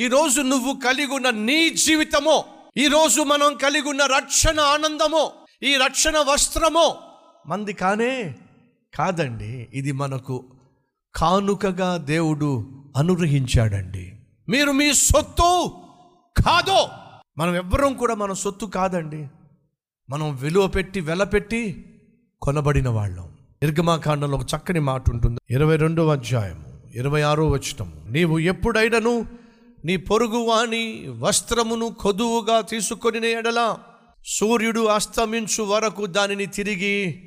ఈరోజు నువ్వు కలిగి ఉన్న నీ జీవితమో ఈరోజు మనం కలిగి ఉన్న రక్షణ ఆనందమో ఈ రక్షణ వస్త్రమో మంది కానే కాదండి ఇది మనకు కానుకగా దేవుడు అనుగ్రహించాడండి. మీరు మీ సొత్తు కాదో మనం ఎవ్వరం కూడా మన సొత్తు కాదండి. మనం విలువ పెట్టి వెలపెట్టి కొనబడిన వాళ్ళం. నిర్గమాకాండంలో ఒక చక్కని మాట ఉంటుంది. ఇరవై రెండవ అధ్యాయము ఇరవై ఆరో వచనము. నీవు ఎప్పుడైనను నీ పొరుగువాని వస్త్రమును కొదువుగా తీసుకొని ఎడల సూర్యుడు అస్తమించు వరకు దానిని తిరిగి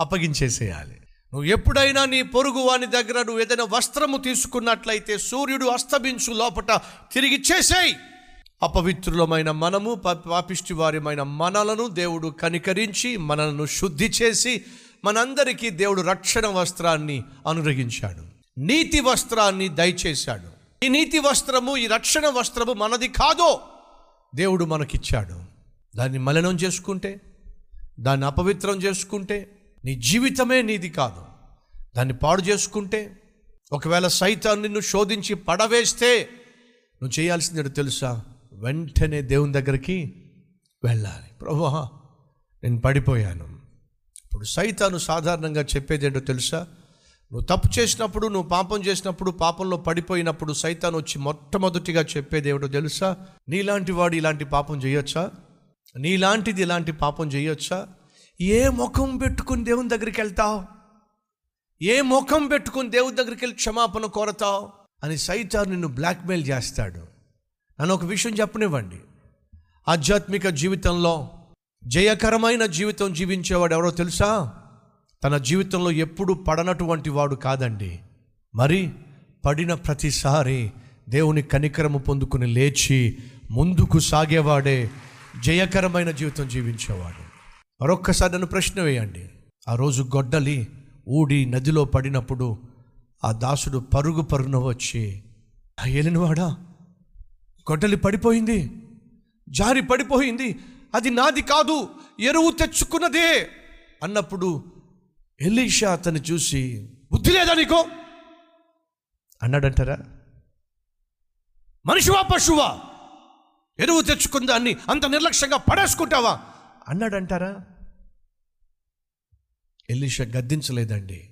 అప్పగించేసేయాలి. నువ్వు ఎప్పుడైనా నీ పొరుగు వాని దగ్గర నువ్వు ఏదైనా వస్త్రము తీసుకున్నట్లయితే సూర్యుడు అస్తమించు లోపట తిరిగి చేసేయి. అపవిత్రులమైన మనము ప- పాపిష్టి వారిమైన మనలను దేవుడు కనికరించి మనలను శుద్ధి చేసి మనందరికీ దేవుడు రక్షణ వస్త్రాన్ని అనుగ్రహించాడు. నీతి వస్త్రాన్ని దయచేశాడు. ఈ నీతి వస్త్రము ఈ రక్షణ వస్త్రము మనది కాదో. దేవుడు మనకిచ్చాడు. దాన్ని మలినం చేసుకుంటే దాన్ని అపవిత్రం చేసుకుంటే నీ జీవితమే నీది కాదు. దాన్ని పాడు చేసుకుంటే ఒకవేళ సైతాన్ని నిన్ను శోధించి పడవేస్తే నువ్వు చేయాల్సింది తెలుసా? వెంటనే దేవుని దగ్గరికి వెళ్ళాలి. ప్రభువా నేను పడిపోయాను. ఇప్పుడు సైతాను సాధారణంగా చెప్పేది ఏంటో తెలుసా? నువ్వు తప్పు చేసినప్పుడు నువ్వు పాపం చేసినప్పుడు పాపంలో పడిపోయినప్పుడు సైతాన్ వచ్చి మొట్టమొదటిగా చెప్పేది ఏమిటో తెలుసా? నీలాంటి వాడు ఇలాంటి పాపం చేయొచ్చా? నీలాంటిది ఇలాంటి పాపం చేయొచ్చా? ఏ ముఖం పెట్టుకుని దేవుని దగ్గరికి వెళ్తావు? ఏ ముఖం పెట్టుకుని దేవుని దగ్గరికి వెళ్ళి క్షమాపణ కోరతావు? అని సైతాన్ నిన్ను బ్లాక్మెయిల్ చేస్తాడు. నన్ను ఒక విషయం చెప్పనివ్వండి. ఆధ్యాత్మిక జీవితంలో జయకరమైన జీవితం జీవించేవాడు ఎవరో తెలుసా? తన జీవితంలో ఎప్పుడు పడనటువంటి వాడు కాదండి. మరి పడిన ప్రతిసారి దేవుని కనికరము పొందుకుని లేచి ముందుకు సాగేవాడే జయకరమైన జీవితం జీవించేవాడు. మరొక్కసారి నన్ను ప్రశ్న వేయండి. ఆ రోజు గొడ్డలి ఊడి నదిలో పడినప్పుడు ఆ దాసుడు పరుగు పరుగున వచ్చి "ఆ ఏలినవాడా? గొడ్డలి పడిపోయింది. జారి పడిపోయింది. అది నాది కాదు. ఎరువు తెచ్చుకున్నదే. అన్నప్పుడు ఎలీషా అతన్ని చూసి బుద్ధి లేదా నీకు? అన్నాడంటారా? మనిషివా పశువా? ఎరువు తెచ్చుకున్న దాన్ని అంత నిర్లక్ష్యంగా పడేసుకుంటావా? అన్నాడంటారా? ఎలీషా గద్దించలేదండి.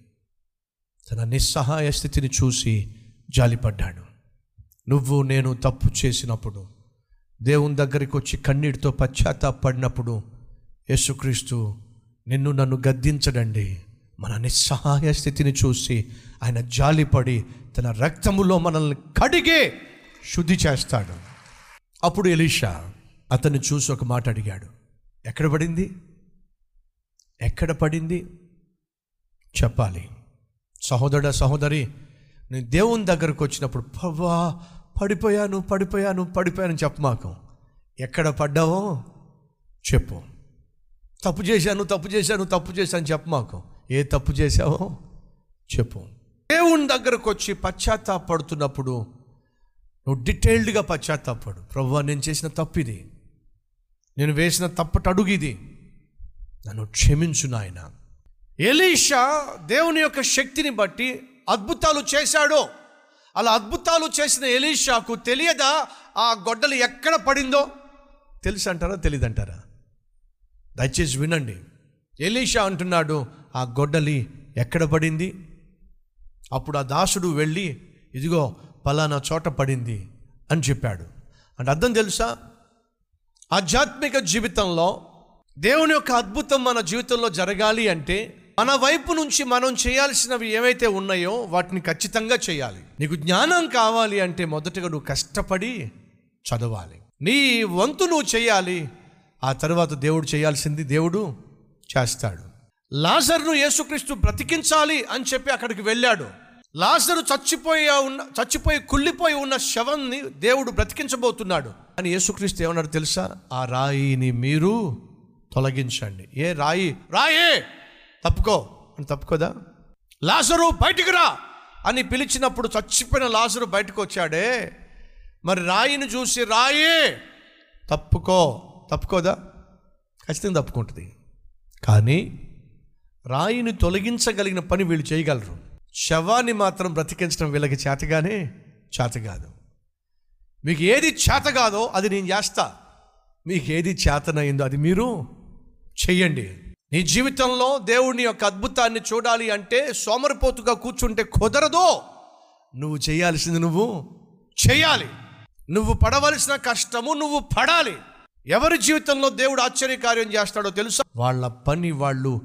తన నిస్సహాయ స్థితిని చూసి జాలిపడ్డాడు. నువ్వు నేను తప్పు చేసినప్పుడు దేవుని దగ్గరికి వచ్చి కన్నీటితో పశ్చాత్తాపడినప్పుడు యేసుక్రీస్తు నిన్ను నన్ను గద్దించడండి. మన నిస్సహాయ స్థితిని చూసి ఆయన జాలిపడి తన రక్తములో మనల్ని కడిగే శుద్ధి చేస్తాడు. అప్పుడు ఎలీషా అతన్ని చూసి ఒక మాట అడిగాడు. ఎక్కడ పడింది? ఎక్కడ పడింది? చెప్పాలి. సహోదరుడ సహోదరి నేను దేవుని దగ్గరకు వచ్చినప్పుడు పవ్వా పడిపోయాను పడిపోయాను పడిపోయాను చెప్పమాకం ఎక్కడ పడ్డావో చెప్పు. తప్పు చేశాను తప్పు చేశాను తప్పు చేశాను చెప్పమాకం ఏ తప్పు చేశావో చెప్పు. దేవుని దగ్గరకు వచ్చి పశ్చాత్తాపడుతున్నప్పుడు నువ్వు డీటెయిల్డ్గా పశ్చాత్తాపడు. ప్రభు నేను చేసిన తప్పు ఇది నేను వేసిన తప్పటి అడుగు ఇది నన్ను క్షమించు నాయన. ఎలీషా దేవుని యొక్క శక్తిని బట్టి అద్భుతాలు చేశాడు. అలా అద్భుతాలు చేసిన ఎలీషాకు తెలియదా ఆ గొడ్డలు ఎక్కడ పడిందో? తెలుసు అంటారా తెలియదంటారా దయచేసి వినండి. ఎలీషా అంటున్నాడు ఆ గొడ్డలి ఎక్కడ పడింది? అప్పుడు ఆ దాసుడు వెళ్ళి ఇదిగో పలానా చోట పడింది అని చెప్పాడు. అంటే అర్థం తెలుసా? ఆధ్యాత్మిక జీవితంలో దేవుని యొక్క అద్భుతం మన జీవితంలో జరగాలి అంటే మన వైపు నుంచి మనం చేయాల్సినవి ఏవైతే ఉన్నాయో వాటిని ఖచ్చితంగా చేయాలి. నీకు జ్ఞానం కావాలి అంటే మొదటగా నువ్వు కష్టపడి చదవాలి. నీ వంతు నువ్వు చేయాలి. ఆ తర్వాత దేవుడు చేయాల్సింది దేవుడు చేస్తాడు. లాజర్ను యేసుక్రీస్తు బ్రతికించాలి అని చెప్పి అక్కడికి వెళ్ళాడు. లాజరు చచ్చిపోయి ఉన్న చచ్చిపోయి కుళ్ళిపోయి ఉన్న శవంని దేవుడు బ్రతికించబోతున్నాడు. అని యేసుక్రీస్తు ఏమన్నాడు తెలుసా? ఆ రాయిని మీరు తొలగించండి. ఏ రాయి? రాయే! తప్పుకో. అని తప్పుకోదా? లాజరు బయటికి రా! అని పిలిచినప్పుడు చచ్చిపోయిన లాజరు బయటకు వచ్చాడే. మరి రాయిని చూసి రాయే! తప్పుకో. తప్పుకోదా? ఖచ్చితంగా తప్పుకుంటుంది. కానీ రాయిని తొలగించగలిగిన పని వీళ్ళు చేయగలరు. శవాన్ని మాత్రం బ్రతికించడం వీళ్ళకి చేతగానే చేత కాదు మీకు ఏది చేత కాదో అది నేను చేస్తా. మీకు ఏది చేతనైందో అది మీరు చెయ్యండి. నీ జీవితంలో దేవుని యొక్క అద్భుతాన్ని చూడాలి అంటే సోమరిపోతుగా కూర్చుంటే కుదరదు నువ్వు చేయాల్సింది నువ్వు చేయాలి. నువ్వు పడవలసిన కష్టము నువ్వు పడాలి. ఎవరి జీవితంలో దేవుడు ఆశ్చర్యకార్యం చేస్తాడో తెలుసా? వాళ్ళ పని వాళ్ళు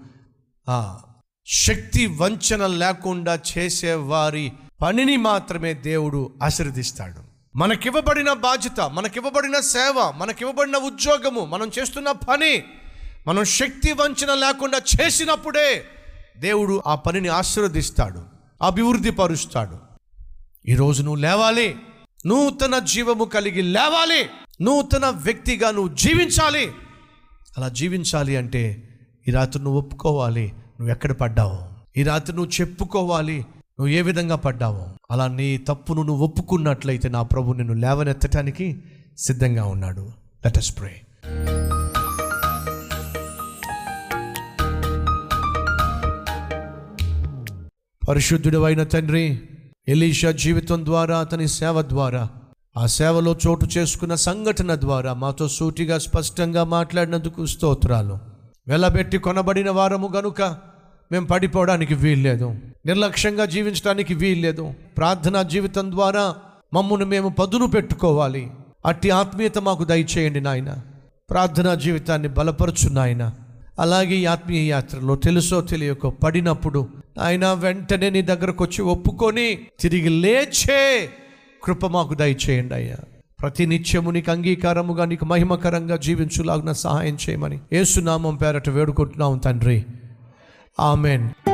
శక్తి వంచన లేకుండా చేసే వారి పనిని మాత్రమే దేవుడు ఆశీర్వదిస్తాడు. మనకివ్వబడిన బాధ్యత మనకివ్వబడిన సేవ మనకివ్వబడిన ఉద్యోగము మనం చేస్తున్న పని మనం శక్తి వంచన లేకుండా చేసినప్పుడే దేవుడు ఆ పనిని ఆశీర్వదిస్తాడు అభివృద్ధి పరుస్తాడు. ఈరోజు నువ్వు లేవాలి. నూతన జీవము కలిగి లేవాలి. నూతన వ్యక్తిగా నువ్వు జీవించాలి. అలా జీవించాలి అంటే ఈ రాత్రి నువ్వు ఒప్పుకోవాలి. నువ్వు ఎక్కడ పడ్డావు? ఈ రాత్రి నువ్వు చెప్పుకోవాలి. నువ్వు ఏ విధంగా పడ్డావు? అలా నీ తప్పును నువ్వు ఒప్పుకున్నట్లయితే నా ప్రభు నిన్ను లేవనెత్తటానికి సిద్ధంగా ఉన్నాడు. లెట్ అస్ ప్రే పరిశుద్ధుడు అయిన తండ్రి ఎలీషా జీవితం ద్వారా అతని సేవ ద్వారా ఆ సేవలో చోటు చేసుకున్న సంఘటన ద్వారా మాతో సూటిగా స్పష్టంగా మాట్లాడినందుకు స్తోత్రాలు. వెళ్ళబెట్టి కొనబడిన వారము గనుక మేము పడిపోవడానికి వీల్లేదు. నిర్లక్ష్యంగా జీవించడానికి వీల్లేదు. ప్రార్థనా జీవితం ద్వారా మమ్మల్ని మేము పదును పెట్టుకోవాలి. అట్టి ఆత్మీయత మాకు దయచేయండి నాయన. ప్రార్థనా జీవితాన్ని బలపరచు నాయన. అలాగే ఈ ఆత్మీయ యాత్రలో తెలుసో తెలియకో పడినప్పుడు ఆయన వెంటనే నీ దగ్గరకు వచ్చి ఒప్పుకొని తిరిగి లేచే కృప మాకు దయచేయండి అయ్యా. ప్రతి నిత్యము నీకు అంగీకారముగా నీకు మహిమకరంగా జీవించులాగున సహాయం చేయమని ఏసునామం పేరట వేడుకుంటున్నాం తండ్రి. ఆమెన్.